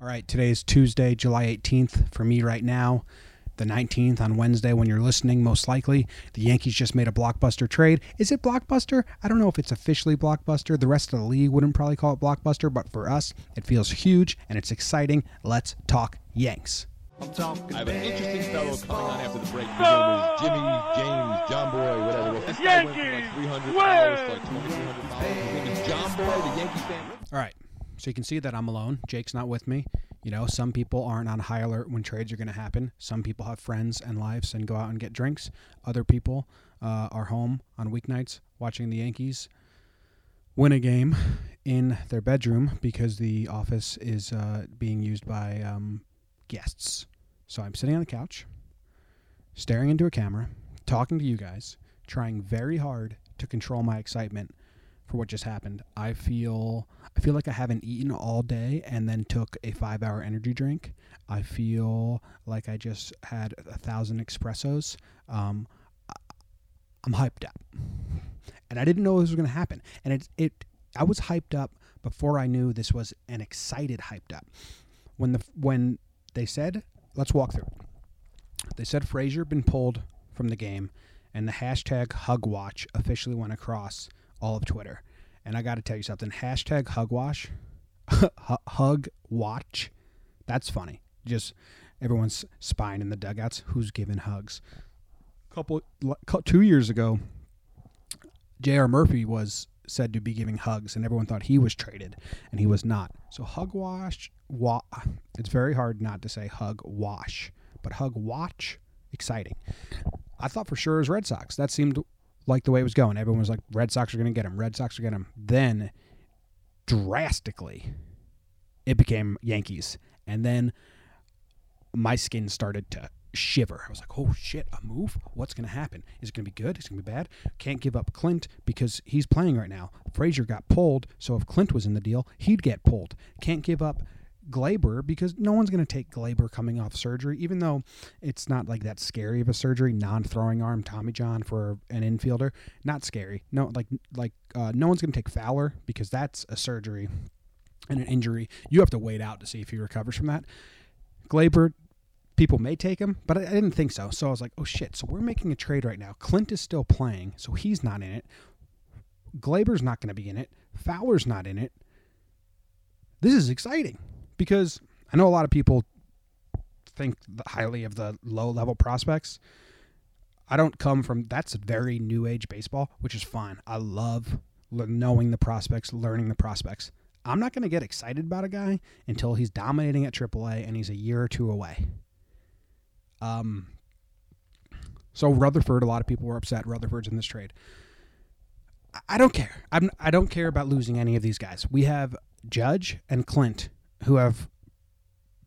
All right, today is Tuesday, July 18th. For me right now, the 19th on Wednesday when you're listening, most likely. The Yankees just made a blockbuster trade. Is it blockbuster? I don't know if it's officially blockbuster. The rest of the league wouldn't probably call it blockbuster, but for us, it feels huge and it's exciting. Let's talk Yanks. I'm talking I have an interesting fellow coming on after the break. His name is Jimmy, James, John Boy, whatever. This guy went from like 300 followers to like 2,300 followers. His name is John Boy, the Yankee fan. All right. So you can see that I'm alone. Jake's not with me. You know, some people aren't on high alert when trades are going to happen. Some people have friends and lives and go out and get drinks. Other people uh, are home on weeknights watching the Yankees win a game in their bedroom because the office is uh, being used by um, guests. So I'm sitting on the couch, staring into a camera, talking to you guys, trying very hard to control my excitement for what just happened. I feel I feel like I haven't eaten all day and then took a 5-hour energy drink. I feel like I just had a thousand espressos. Um, I'm hyped up, and I didn't know this was going to happen. And it it I was hyped up before I knew this was an excited hyped up. When the when they said, let's walk through. They said Frazier been pulled from the game, and the hashtag HugWatch officially went across all of Twitter. And I got to tell you something. Hashtag HugWash, Hug Watch. That's funny. Just everyone's spying in the dugouts. Who's giving hugs? Couple two years ago, J.R. Murphy was said to be giving hugs, and everyone thought he was traded, and he was not. So hug wash, wa- it's very hard not to say hug wash, but hug watch, exciting. I thought for sure it was Red Sox. That seemed like the way it was going. Everyone was like, Red Sox are going to get him. Red Sox are going to get him. Then, drastically, it became Yankees, and then my skin started to shiver. I was like, oh shit, a move? What's going to happen? Is it going to be good? Is it going to be bad? Can't give up Clint because he's playing right now. Frazier got pulled, so if Clint was in the deal, he'd get pulled. Can't give up Gleyber because no one's going to take Gleyber coming off surgery, even though it's not like that scary of a surgery. Non-throwing arm, Tommy John for an infielder, not scary. No, like like uh, no one's going to take Fowler because that's a surgery and an injury. You have to wait out to see if he recovers from that. Gleyber, people may take him, but I, I didn't think so. So I was like, oh shit. So we're making a trade right now. Clint is still playing, so he's not in it. Gleyber's not going to be in it. Fowler's not in it. This is exciting because I know a lot of people think highly of the low level prospects. I don't come from that's very new age baseball, which is fine. I love knowing the prospects, learning the prospects. I'm not going to get excited about a guy until he's dominating at AAA and he's a year or two away. Um, so Rutherford, a lot of people were upset. Rutherford's in this trade. I don't care. I'm. I don't care about losing any of these guys. We have Judge and Clint who have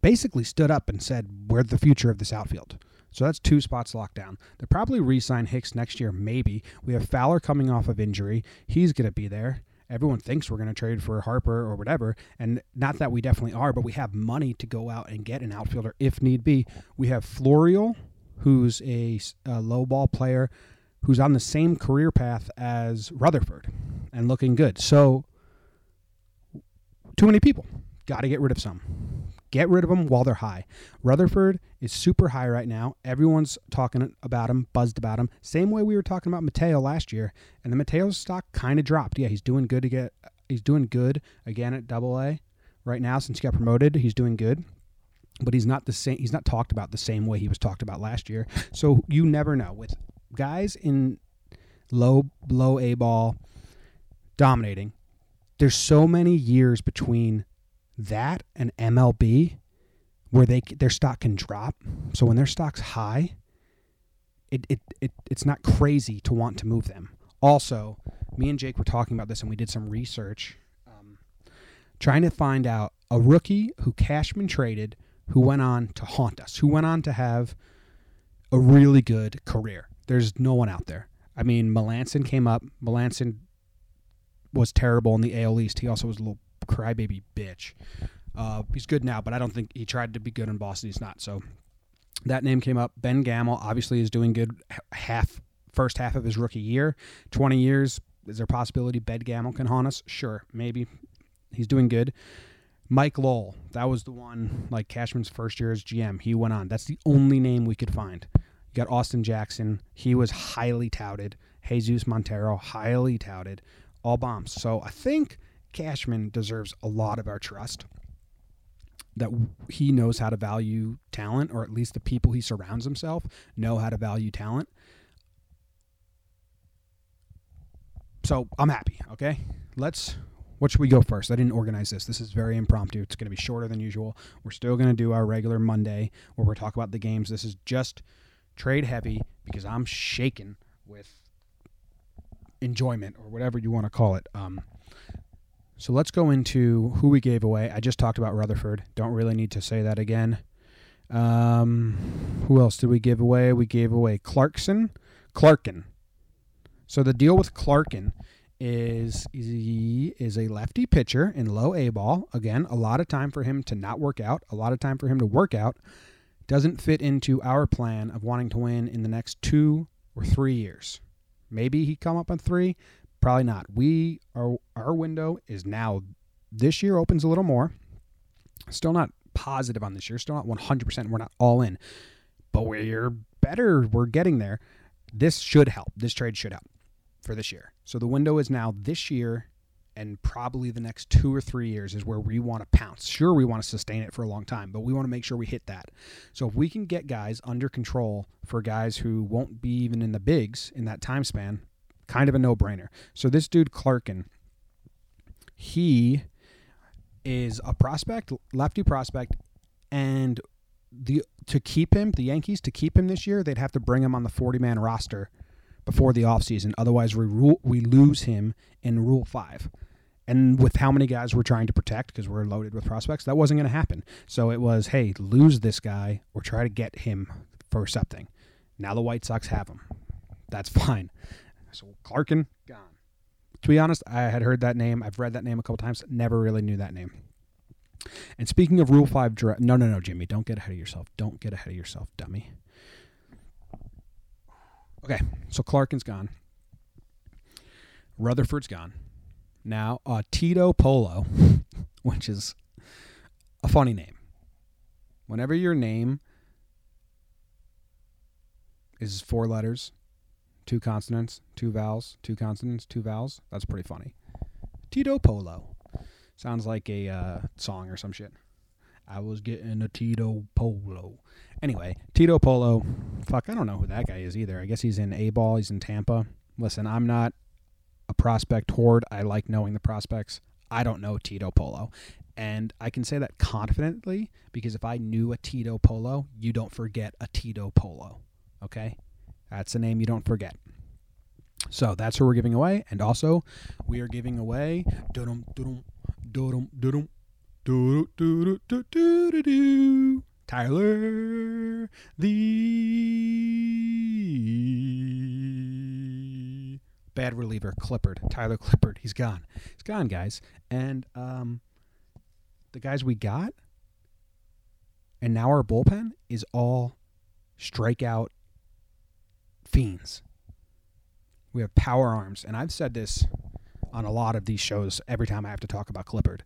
basically stood up and said we're the future of this outfield. So that's two spots locked down. They'll probably re-sign Hicks next year, maybe. We have Fowler coming off of injury. He's going to be there. Everyone thinks we're going to trade for Harper or whatever, and not that we definitely are, but we have money to go out and get an outfielder if need be. We have Florial, who's a, a low ball player, who's on the same career path as Rutherford, and looking good. So, too many people. Got to get rid of some. Get rid of them while they're high. Rutherford is super high right now. Everyone's talking about him, buzzed about him. Same way we were talking about Mateo last year, and the Mateo stock kind of dropped. Yeah, he's doing good to get. He's doing good again at Double A right now since he got promoted. He's doing good, but he's not the same. He's not talked about the same way he was talked about last year. So you never know with guys in low low A ball dominating. There's so many years between that and MLB where they their stock can drop. So when their stock's high, it, it, it it's not crazy to want to move them. Also, me and Jake were talking about this and we did some research um, trying to find out a rookie who Cashman traded who went on to haunt us, who went on to have a really good career. There's no one out there. I mean, Melancon came up. Melancon was terrible in the AL East. He also was a little crybaby bitch. Uh, he's good now, but I don't think he tried to be good in Boston. He's not. So that name came up. Ben Gamel obviously is doing good half first half of his rookie year. Twenty years. Is there a possibility Ben Gamel can haunt us? Sure, maybe. He's doing good. Mike Lowell, that was the one, like Cashman's first year as GM. He went on. That's the only name we could find. You got Austin Jackson. He was highly touted. Jesus Montero, highly touted. All bombs. So I think Cashman deserves a lot of our trust. That he knows how to value talent, or at least the people he surrounds himself know how to value talent. So I'm happy. Okay, let's. What should we go first? I didn't organize this. This is very impromptu. It's going to be shorter than usual. We're still going to do our regular Monday where we talk about the games. This is just trade heavy because I'm shaken with enjoyment or whatever you want to call it. Um, so let's go into who we gave away. I just talked about Rutherford. Don't really need to say that again. Um, who else did we give away? We gave away Clarkson, Clarkin. So the deal with Clarkin is he is a lefty pitcher in low A ball. Again, a lot of time for him to not work out, a lot of time for him to work out. Doesn't fit into our plan of wanting to win in the next two or three years. Maybe he come up on three, probably not. We our our window is now this year opens a little more. Still not positive on this year. Still not 100%. We're not all in, but we're better. We're getting there. This should help. This trade should help for this year. So the window is now this year and probably the next two or three years is where we want to pounce. Sure, we want to sustain it for a long time, but we want to make sure we hit that. So if we can get guys under control for guys who won't be even in the bigs in that time span, kind of a no brainer. So this dude Clarkin, he is a prospect, lefty prospect, and the to keep him, the Yankees to keep him this year, they'd have to bring him on the 40 man roster before the offseason. Otherwise, we rule, we lose him in Rule Five. And with how many guys we're trying to protect because we're loaded with prospects, that wasn't going to happen. So it was, hey, lose this guy or try to get him for something. Now the White Sox have him. That's fine. So Clarkin gone. To be honest, I had heard that name. I've read that name a couple times. Never really knew that name. And speaking of Rule Five, no, no, no, Jimmy, don't get ahead of yourself. Don't get ahead of yourself, dummy. Okay, so Clarkin's gone. Rutherford's gone. Now, uh, Tito Polo, which is a funny name. Whenever your name is four letters, two consonants, two vowels, two consonants, two vowels, that's pretty funny. Tito Polo. Sounds like a uh, song or some shit. I was getting a Tito Polo. Anyway, Tito Polo, fuck, I don't know who that guy is either. I guess he's in A ball, he's in Tampa. Listen, I'm not a prospect horde. I like knowing the prospects. I don't know Tito Polo. And I can say that confidently because if I knew a Tito Polo, you don't forget a Tito Polo. Okay? That's a name you don't forget. So that's who we're giving away. And also, we are giving away. Doo-dum, doo-dum, doo-dum, doo-dum. Tyler the bad reliever Clippard. Tyler Clippard. He's gone. He's gone, guys. And um, the guys we got, and now our bullpen is all strikeout fiends. We have power arms, and I've said this on a lot of these shows every time I have to talk about Clippard.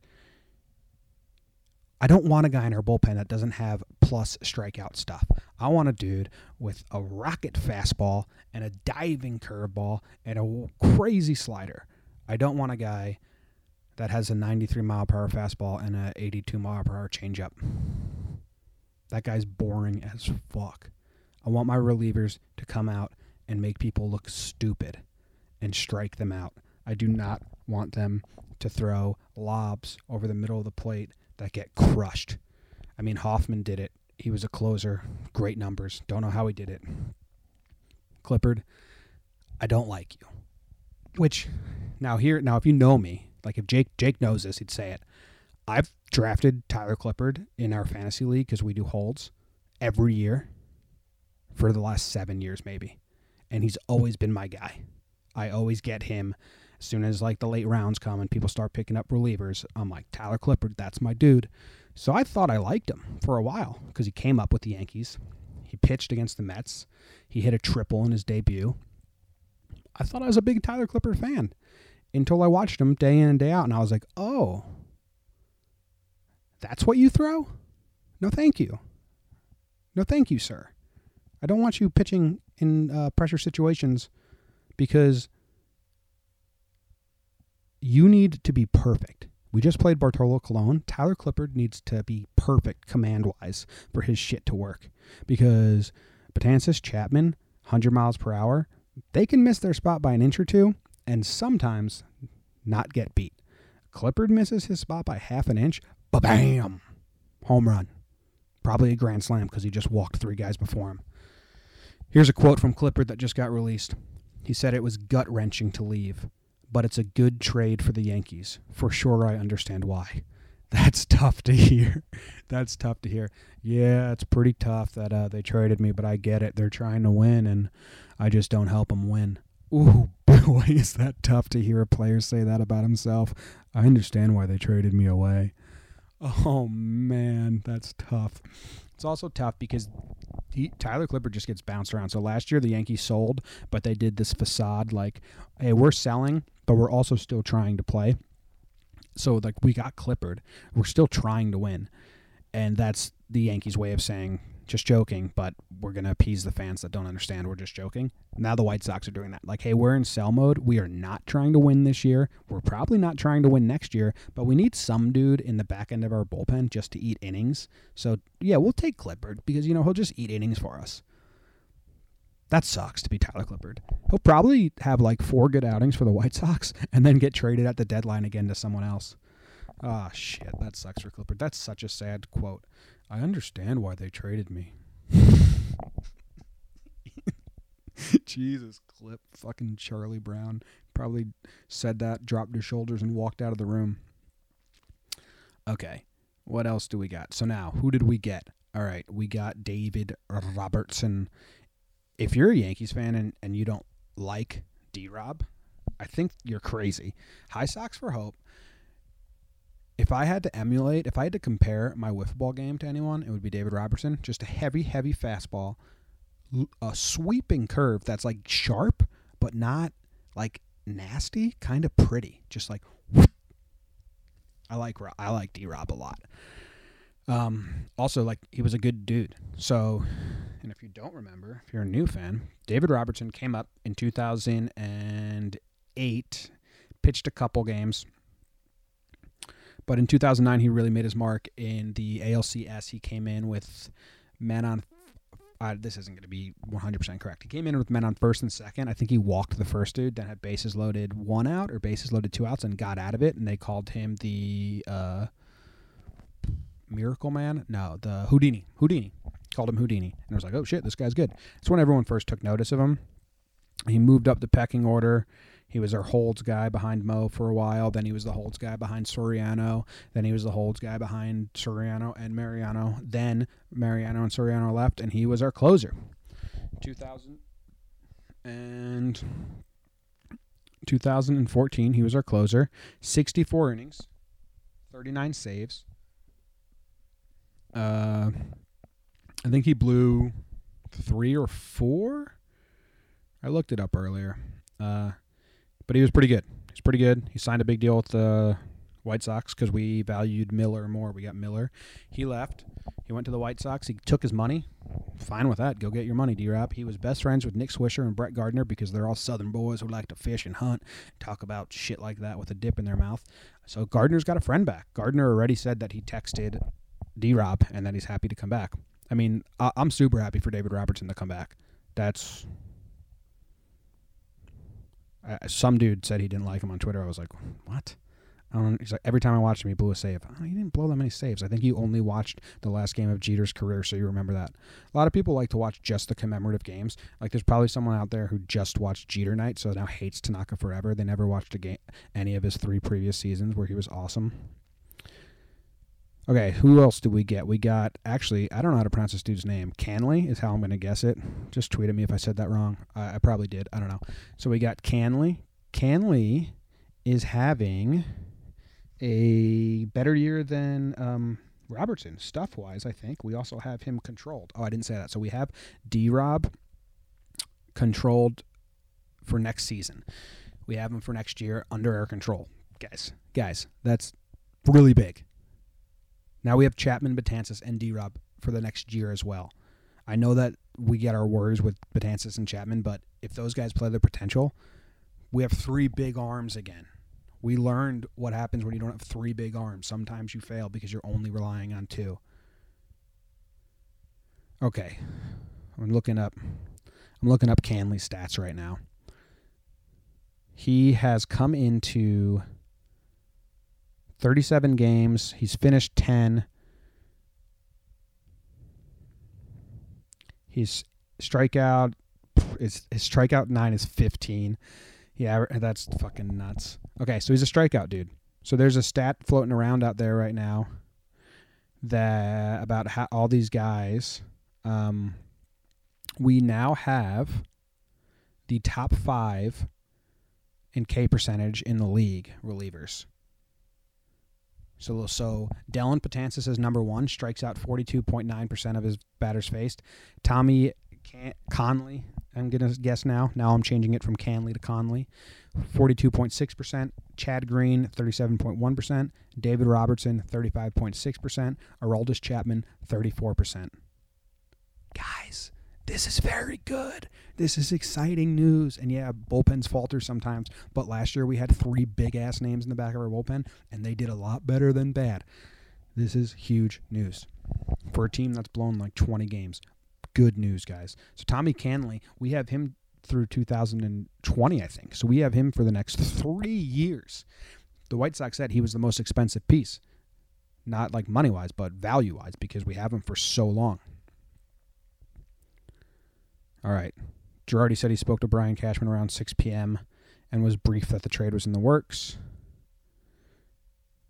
I don't want a guy in our bullpen that doesn't have plus strikeout stuff. I want a dude with a rocket fastball and a diving curveball and a crazy slider. I don't want a guy that has a 93 mile per hour fastball and a 82 mile per hour changeup. That guy's boring as fuck. I want my relievers to come out and make people look stupid and strike them out. I do not want them to throw lobs over the middle of the plate that get crushed. I mean, Hoffman did it. He was a closer, great numbers. Don't know how he did it. Clippard, I don't like you. Which now here now if you know me, like if Jake Jake knows this, he'd say it. I've drafted Tyler Clippard in our fantasy league because we do holds every year for the last seven years maybe, and he's always been my guy. I always get him as soon as like the late rounds come and people start picking up relievers, I'm like Tyler Clippard, that's my dude. So I thought I liked him for a while because he came up with the Yankees. He pitched against the Mets. He hit a triple in his debut. I thought I was a big Tyler Clippard fan until I watched him day in and day out, and I was like, oh, That's what you throw? No, thank you. No, thank you, sir. I don't want you pitching in uh, pressure situations because you need to be perfect. We just played Bartolo Colon. Tyler Clippard needs to be perfect command wise for his shit to work because Betances, Chapman, 100 miles per hour, they can miss their spot by an inch or two and sometimes not get beat. Clippard misses his spot by half an inch, ba bam, home run. Probably a grand slam because he just walked three guys before him. Here's a quote from Clippard that just got released. He said it was gut wrenching to leave, but it's a good trade for the Yankees. For sure, I understand why. That's tough to hear. That's tough to hear. Yeah, it's pretty tough that uh, they traded me, but I get it. They're trying to win, and I just don't help them win. Ooh, boy, is that tough to hear a player say that about himself. I understand why they traded me away. Oh, man, that's tough. It's also tough because he, Tyler Clippard just gets bounced around. So last year the Yankees sold, but they did this facade like, hey, we're selling, but we're also still trying to play. So like we got Clippard, we're still trying to win, and that's the Yankees' way of saying just joking, but we're gonna appease the fans that don't understand. We're just joking. Now the White Sox are doing that. Like, hey, we're in sell mode. We are not trying to win this year. We're probably not trying to win next year, but we need some dude in the back end of our bullpen just to eat innings. So yeah, we'll take Clippard because you know he'll just eat innings for us. That sucks to be Tyler Clippard. He'll probably have like four good outings for the White Sox and then get traded at the deadline again to someone else. Ah, oh, shit. That sucks for Clippard. That's such a sad quote. I understand why they traded me. Jesus, clip. Fucking Charlie Brown probably said that, dropped his shoulders, and walked out of the room. Okay, what else do we got? So now, who did we get? All right, we got David Robertson. If you're a Yankees fan and, and you don't like D Rob, I think you're crazy. High Socks for Hope if I had to emulate, if I had to compare my wiffle ball game to anyone, it would be David Robertson. Just a heavy, heavy fastball, a sweeping curve that's like sharp, but not like nasty, kind of pretty. Just like. I like I like D Rob a lot. Um, also, like he was a good dude. So, and if you don't remember, if you're a new fan, David Robertson came up in 2008, pitched a couple games but in 2009, he really made his mark in the ALCS. He came in with men on. Uh, this isn't going to be 100% correct. He came in with men on first and second. I think he walked the first dude, then had bases loaded one out or bases loaded two outs and got out of it. And they called him the uh, Miracle Man. No, the Houdini. Houdini. Called him Houdini. And I was like, oh shit, this guy's good. It's when everyone first took notice of him. He moved up the pecking order. He was our holds guy behind Mo for a while. Then he was the holds guy behind Soriano. Then he was the holds guy behind Soriano and Mariano. Then Mariano and Soriano left, and he was our closer. 2000 and 2014, he was our closer. 64 innings, 39 saves. Uh, I think he blew three or four. I looked it up earlier. Uh, but he was pretty good. He's pretty good. He signed a big deal with the White Sox because we valued Miller more. We got Miller. He left. He went to the White Sox. He took his money. Fine with that. Go get your money, D Rob. He was best friends with Nick Swisher and Brett Gardner because they're all Southern boys who like to fish and hunt, talk about shit like that with a dip in their mouth. So Gardner's got a friend back. Gardner already said that he texted D Rob and that he's happy to come back. I mean, I'm super happy for David Robertson to come back. That's uh, some dude said he didn't like him on Twitter. I was like, what? He's like every time I watched him, he blew a save. Oh, he didn't blow that many saves. I think you only watched the last game of Jeter's career, so you remember that. A lot of people like to watch just the commemorative games. Like there's probably someone out there who just watched Jeter night, so now hates Tanaka forever. They never watched a game, any of his three previous seasons where he was awesome. Okay, who else did we get? We got actually I don't know how to pronounce this dude's name. Canley is how I'm going to guess it. Just tweet at me if I said that wrong. I, probably did. I don't know. So we got Canley. Canley is having a better year than um, Robertson stuff wise. I think we also have him controlled. Oh, I didn't say that. So we have D Rob controlled for next season. We have him for next year under our control, guys. Guys, that's really big Now we have Chapman, Betances, and D Rob for the next year as well. I know that we get our worries with Betances and Chapman, but if those guys play their potential, we have three big arms again. We learned what happens when you don't have three big arms. Sometimes you fail because you're only relying on two. Okay. I'm looking up I'm looking up Canley's stats right now. He has come into 37 games. He's finished 10. He's strikeout his, his strikeout nine is 15. Yeah, that's fucking nuts. Okay, so he's a strikeout dude. So there's a stat floating around out there right now that about how all these guys. Um, we now have the top five in K percentage in the league relievers. So, so Dellin Betances is number one, strikes out 42.9% of his batters faced. Tommy Can- Conley, I'm going to guess now. Now I'm changing it from Canley to Conley. 42.6%. Chad Green, 37.1%. David Robertson, 35.6%. Aroldis Chapman, 34%. Guys, this is very good. This is exciting news. And yeah, bullpens falter sometimes, but last year we had three big ass names in the back of our bullpen, and they did a lot better than bad. This is huge news for a team that's blown like 20 games. Good news, guys. So Tommy Canley, we have him through 2020, I think. So we have him for the next three years. The White Sox said he was the most expensive piece, not like money wise, but value wise, because we have him for so long. All right. Girardi said he spoke to Brian Cashman around 6 p.m. and was briefed that the trade was in the works.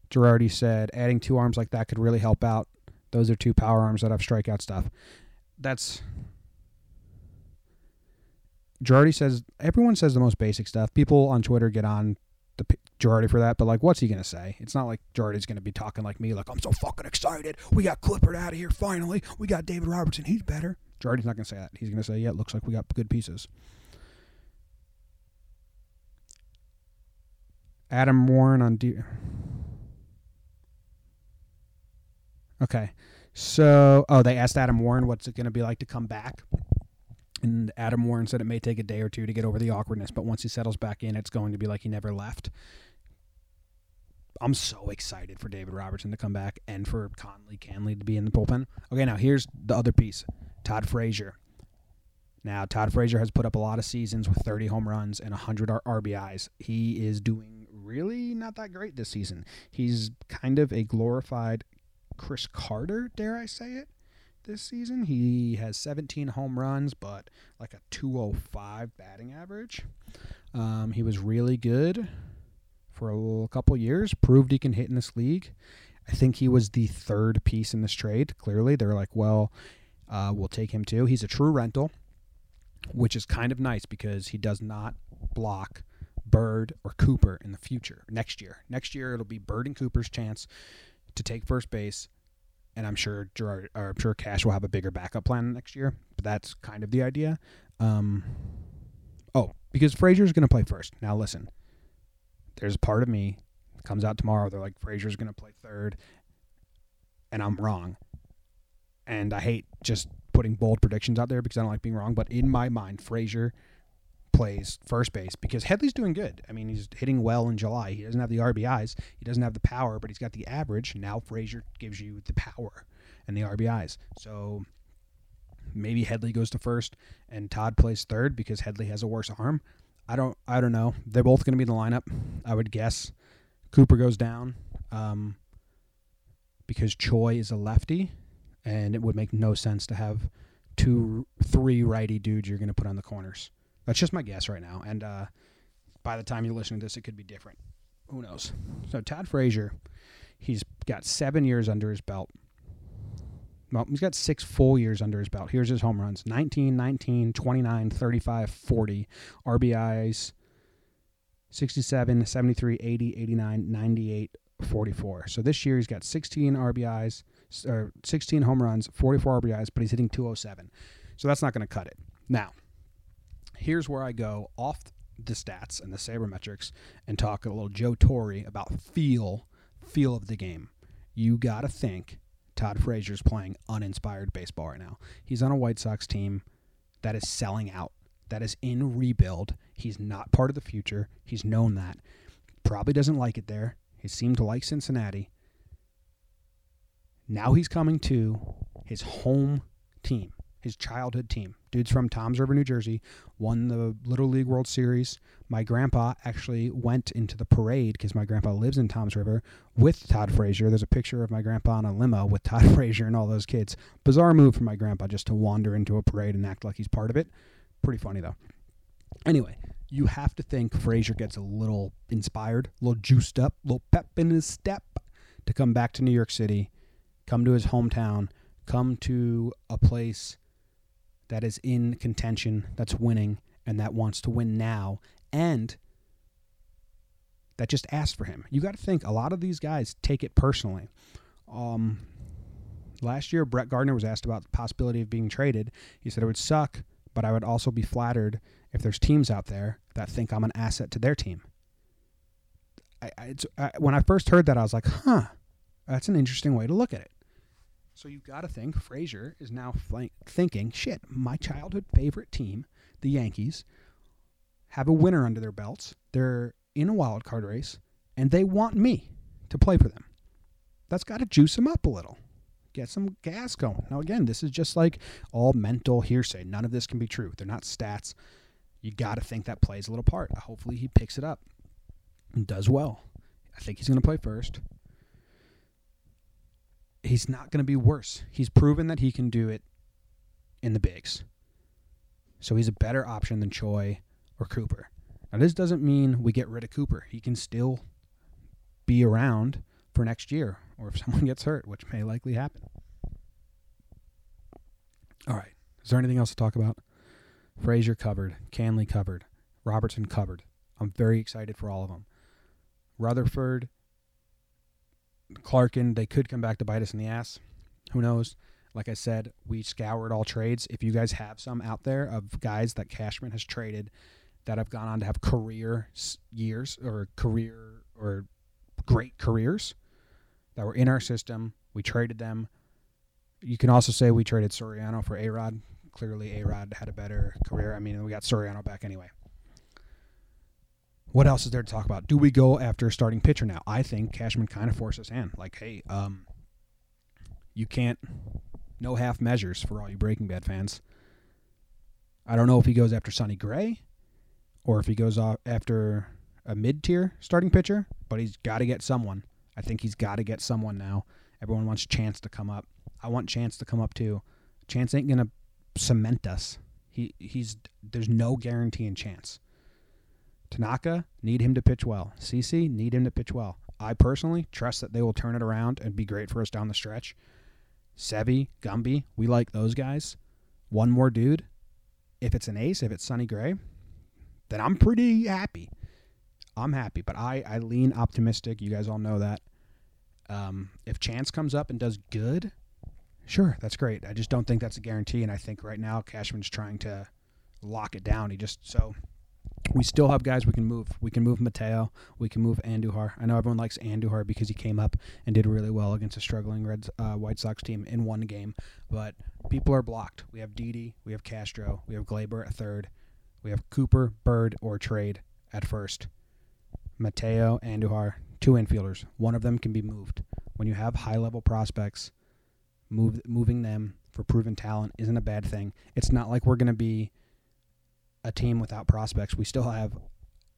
Girardi said adding two arms like that could really help out. Those are two power arms that have strikeout stuff. That's Girardi says everyone says the most basic stuff. People on Twitter get on the Girardi for that, but like, what's he gonna say? It's not like Girardi's gonna be talking like me, like I'm so fucking excited. We got Clippard out of here finally. We got David Robertson. He's better. Girardi's not going to say that. He's going to say, yeah, it looks like we got good pieces. Adam Warren on D. Okay. So, oh, they asked Adam Warren what's it going to be like to come back. And Adam Warren said it may take a day or two to get over the awkwardness, but once he settles back in, it's going to be like he never left. I'm so excited for David Robertson to come back and for Conley Canley to be in the bullpen. Okay, now here's the other piece. Todd Frazier. Now, Todd Frazier has put up a lot of seasons with 30 home runs and 100 RBIs. He is doing really not that great this season. He's kind of a glorified Chris Carter, dare I say it, this season. He has 17 home runs, but like a 205 batting average. Um, he was really good for a couple years, proved he can hit in this league. I think he was the third piece in this trade. Clearly, they're like, well, uh, we'll take him too. He's a true rental, which is kind of nice because he does not block Bird or Cooper in the future next year. Next year it'll be Bird and Cooper's chance to take first base, and I'm sure Girard, or I'm sure Cash will have a bigger backup plan next year. But that's kind of the idea. Um, oh, because Frazier's going to play first. Now listen, there's a part of me comes out tomorrow. They're like Frazier's going to play third, and I'm wrong and I hate just putting bold predictions out there because I don't like being wrong. But in my mind, Frazier plays first base because Headley's doing good. I mean, he's hitting well in July. He doesn't have the RBIs, he doesn't have the power, but he's got the average. Now Frazier gives you the power and the RBIs. So maybe Headley goes to first and Todd plays third because Headley has a worse arm. I don't. I don't know. They're both going to be in the lineup. I would guess Cooper goes down um, because Choi is a lefty and it would make no sense to have two, three righty dudes you're going to put on the corners. That's just my guess right now. And uh, by the time you're listening to this, it could be different. Who knows? So Todd Frazier, he's got seven years under his belt. Well, he's got six full years under his belt. Here's his home runs 19, 19, 29, 35, 40. RBIs 67, 73, 80, 89, 98, 44. So this year he's got 16 RBIs, or 16 home runs, 44 RBIs, but he's hitting 207. So that's not going to cut it. Now, here's where I go off the stats and the sabermetrics and talk a little Joe Torre about feel feel of the game. You got to think Todd Frazier's playing uninspired baseball right now. He's on a White Sox team that is selling out, that is in rebuild. He's not part of the future. He's known that. Probably doesn't like it there. He seemed to like Cincinnati. Now he's coming to his home team, his childhood team. Dude's from Toms River, New Jersey, won the Little League World Series. My grandpa actually went into the parade because my grandpa lives in Toms River with Todd Frazier. There's a picture of my grandpa on a limo with Todd Frazier and all those kids. Bizarre move for my grandpa just to wander into a parade and act like he's part of it. Pretty funny though. Anyway, you have to think Frazier gets a little inspired, a little juiced up, a little pep in his step to come back to New York City, come to his hometown, come to a place that is in contention, that's winning, and that wants to win now, and that just asked for him. You got to think a lot of these guys take it personally. Um, last year, Brett Gardner was asked about the possibility of being traded. He said it would suck, but I would also be flattered if there's teams out there that think I'm an asset to their team. I, I, I, when I first heard that, I was like, huh, that's an interesting way to look at it. So you got to think Frazier is now thinking, shit, my childhood favorite team, the Yankees, have a winner under their belts. They're in a wild card race, and they want me to play for them. That's got to juice them up a little, get some gas going. Now, again, this is just like all mental hearsay. None of this can be true. They're not stats. You got to think that plays a little part. Hopefully, he picks it up and does well. I think he's going to play first he's not going to be worse. He's proven that he can do it in the bigs. So he's a better option than Choi or Cooper. Now, this doesn't mean we get rid of Cooper. He can still be around for next year or if someone gets hurt, which may likely happen. All right. Is there anything else to talk about? Frazier covered, Canley covered, Robertson covered. I'm very excited for all of them. Rutherford Clarkin, they could come back to bite us in the ass. Who knows? Like I said, we scoured all trades. If you guys have some out there of guys that Cashman has traded that have gone on to have career years or career or great careers that were in our system, we traded them. You can also say we traded Soriano for A Rod. Clearly, A Rod had a better career. I mean, we got Soriano back anyway. What else is there to talk about? Do we go after a starting pitcher now? I think Cashman kind of forced his hand. Like, hey, um, you can't, no half measures for all you Breaking Bad fans. I don't know if he goes after Sonny Gray or if he goes off after a mid tier starting pitcher, but he's got to get someone. I think he's got to get someone now. Everyone wants Chance to come up. I want Chance to come up too. Chance ain't gonna cement us. He he's there's no guarantee in Chance. Tanaka, need him to pitch well. CC, need him to pitch well. I personally trust that they will turn it around and be great for us down the stretch. Sevy, Gumby, we like those guys. One more dude. If it's an ace, if it's Sonny Gray, then I'm pretty happy. I'm happy, but I, I lean optimistic. You guys all know that. Um, if Chance comes up and does good, sure, that's great. I just don't think that's a guarantee, and I think right now Cashman's trying to lock it down. He just so we still have guys we can move. We can move Mateo. We can move Andujar. I know everyone likes Andujar because he came up and did really well against a struggling Reds uh, White Sox team in one game. But people are blocked. We have Didi. We have Castro. We have Gleyber at third. We have Cooper, Bird, or Trade at first. Mateo, Andujar, two infielders. One of them can be moved. When you have high level prospects, move moving them for proven talent isn't a bad thing. It's not like we're going to be a team without prospects. We still have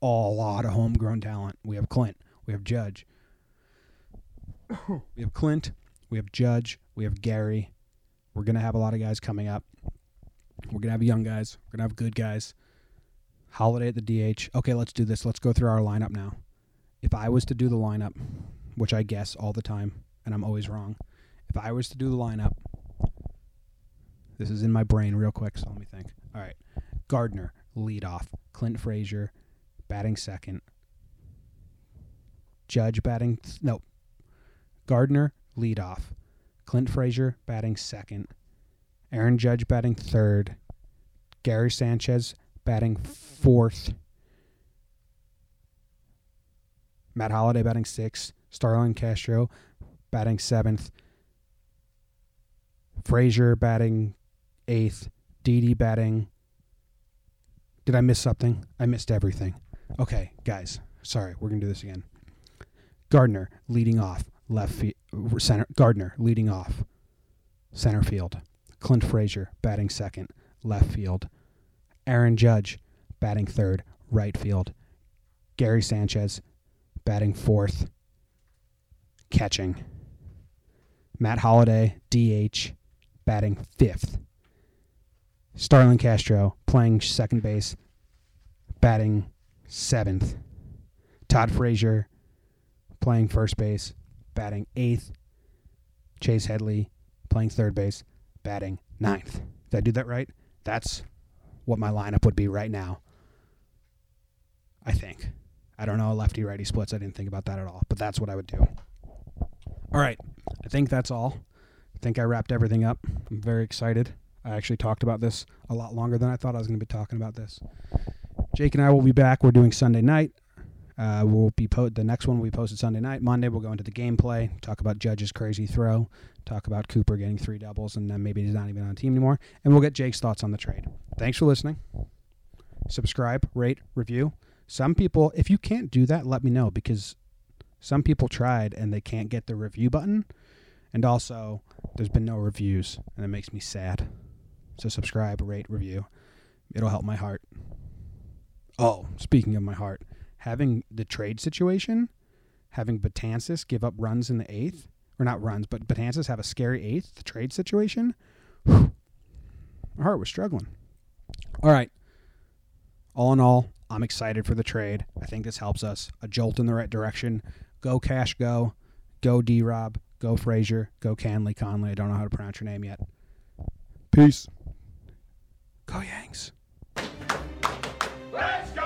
a lot of homegrown talent. We have Clint. We have Judge. we have Clint. We have Judge. We have Gary. We're going to have a lot of guys coming up. We're going to have young guys. We're going to have good guys. Holliday at the DH. Okay, let's do this. Let's go through our lineup now. If I was to do the lineup, which I guess all the time, and I'm always wrong, if I was to do the lineup, this is in my brain real quick, so let me think. All right. Gardner, lead off. Clint Frazier, batting second. Judge batting, th- no. Gardner, lead off. Clint Frazier, batting second. Aaron Judge, batting third. Gary Sanchez, batting fourth. Matt Holliday, batting sixth. Starlin Castro, batting seventh. Frazier batting eighth. Didi batting. Did I miss something? I missed everything. Okay, guys. Sorry, we're gonna do this again. Gardner leading off left field. Center. Gardner leading off center field. Clint Frazier batting second left field. Aaron Judge batting third right field. Gary Sanchez batting fourth catching. Matt Holliday, DH, batting fifth. Starlin Castro playing second base, batting seventh. Todd Frazier playing first base, batting eighth. Chase Headley playing third base, batting ninth. Did I do that right? That's what my lineup would be right now. I think. I don't know lefty righty splits. I didn't think about that at all, but that's what I would do. All right. I think that's all. I think I wrapped everything up. I'm very excited. I actually talked about this a lot longer than I thought I was going to be talking about this. Jake and I will be back. We're doing Sunday night. Uh, we'll be po- the next one will be posted Sunday night. Monday we'll go into the gameplay, talk about Judge's crazy throw, talk about Cooper getting three doubles, and then maybe he's not even on the team anymore. And we'll get Jake's thoughts on the trade. Thanks for listening. Subscribe, rate, review. Some people, if you can't do that, let me know because some people tried and they can't get the review button. And also, there's been no reviews, and it makes me sad. So subscribe, rate, review. It'll help my heart. Oh, speaking of my heart, having the trade situation, having Betances give up runs in the eighth, or not runs, but Betances have a scary eighth, the trade situation, whew, my heart was struggling. All right. All in all, I'm excited for the trade. I think this helps us. A jolt in the right direction. Go Cash, go. Go D Rob. Go Frazier. Go Canley Conley. I don't know how to pronounce your name yet. Peace. Go Yanks! Let's go!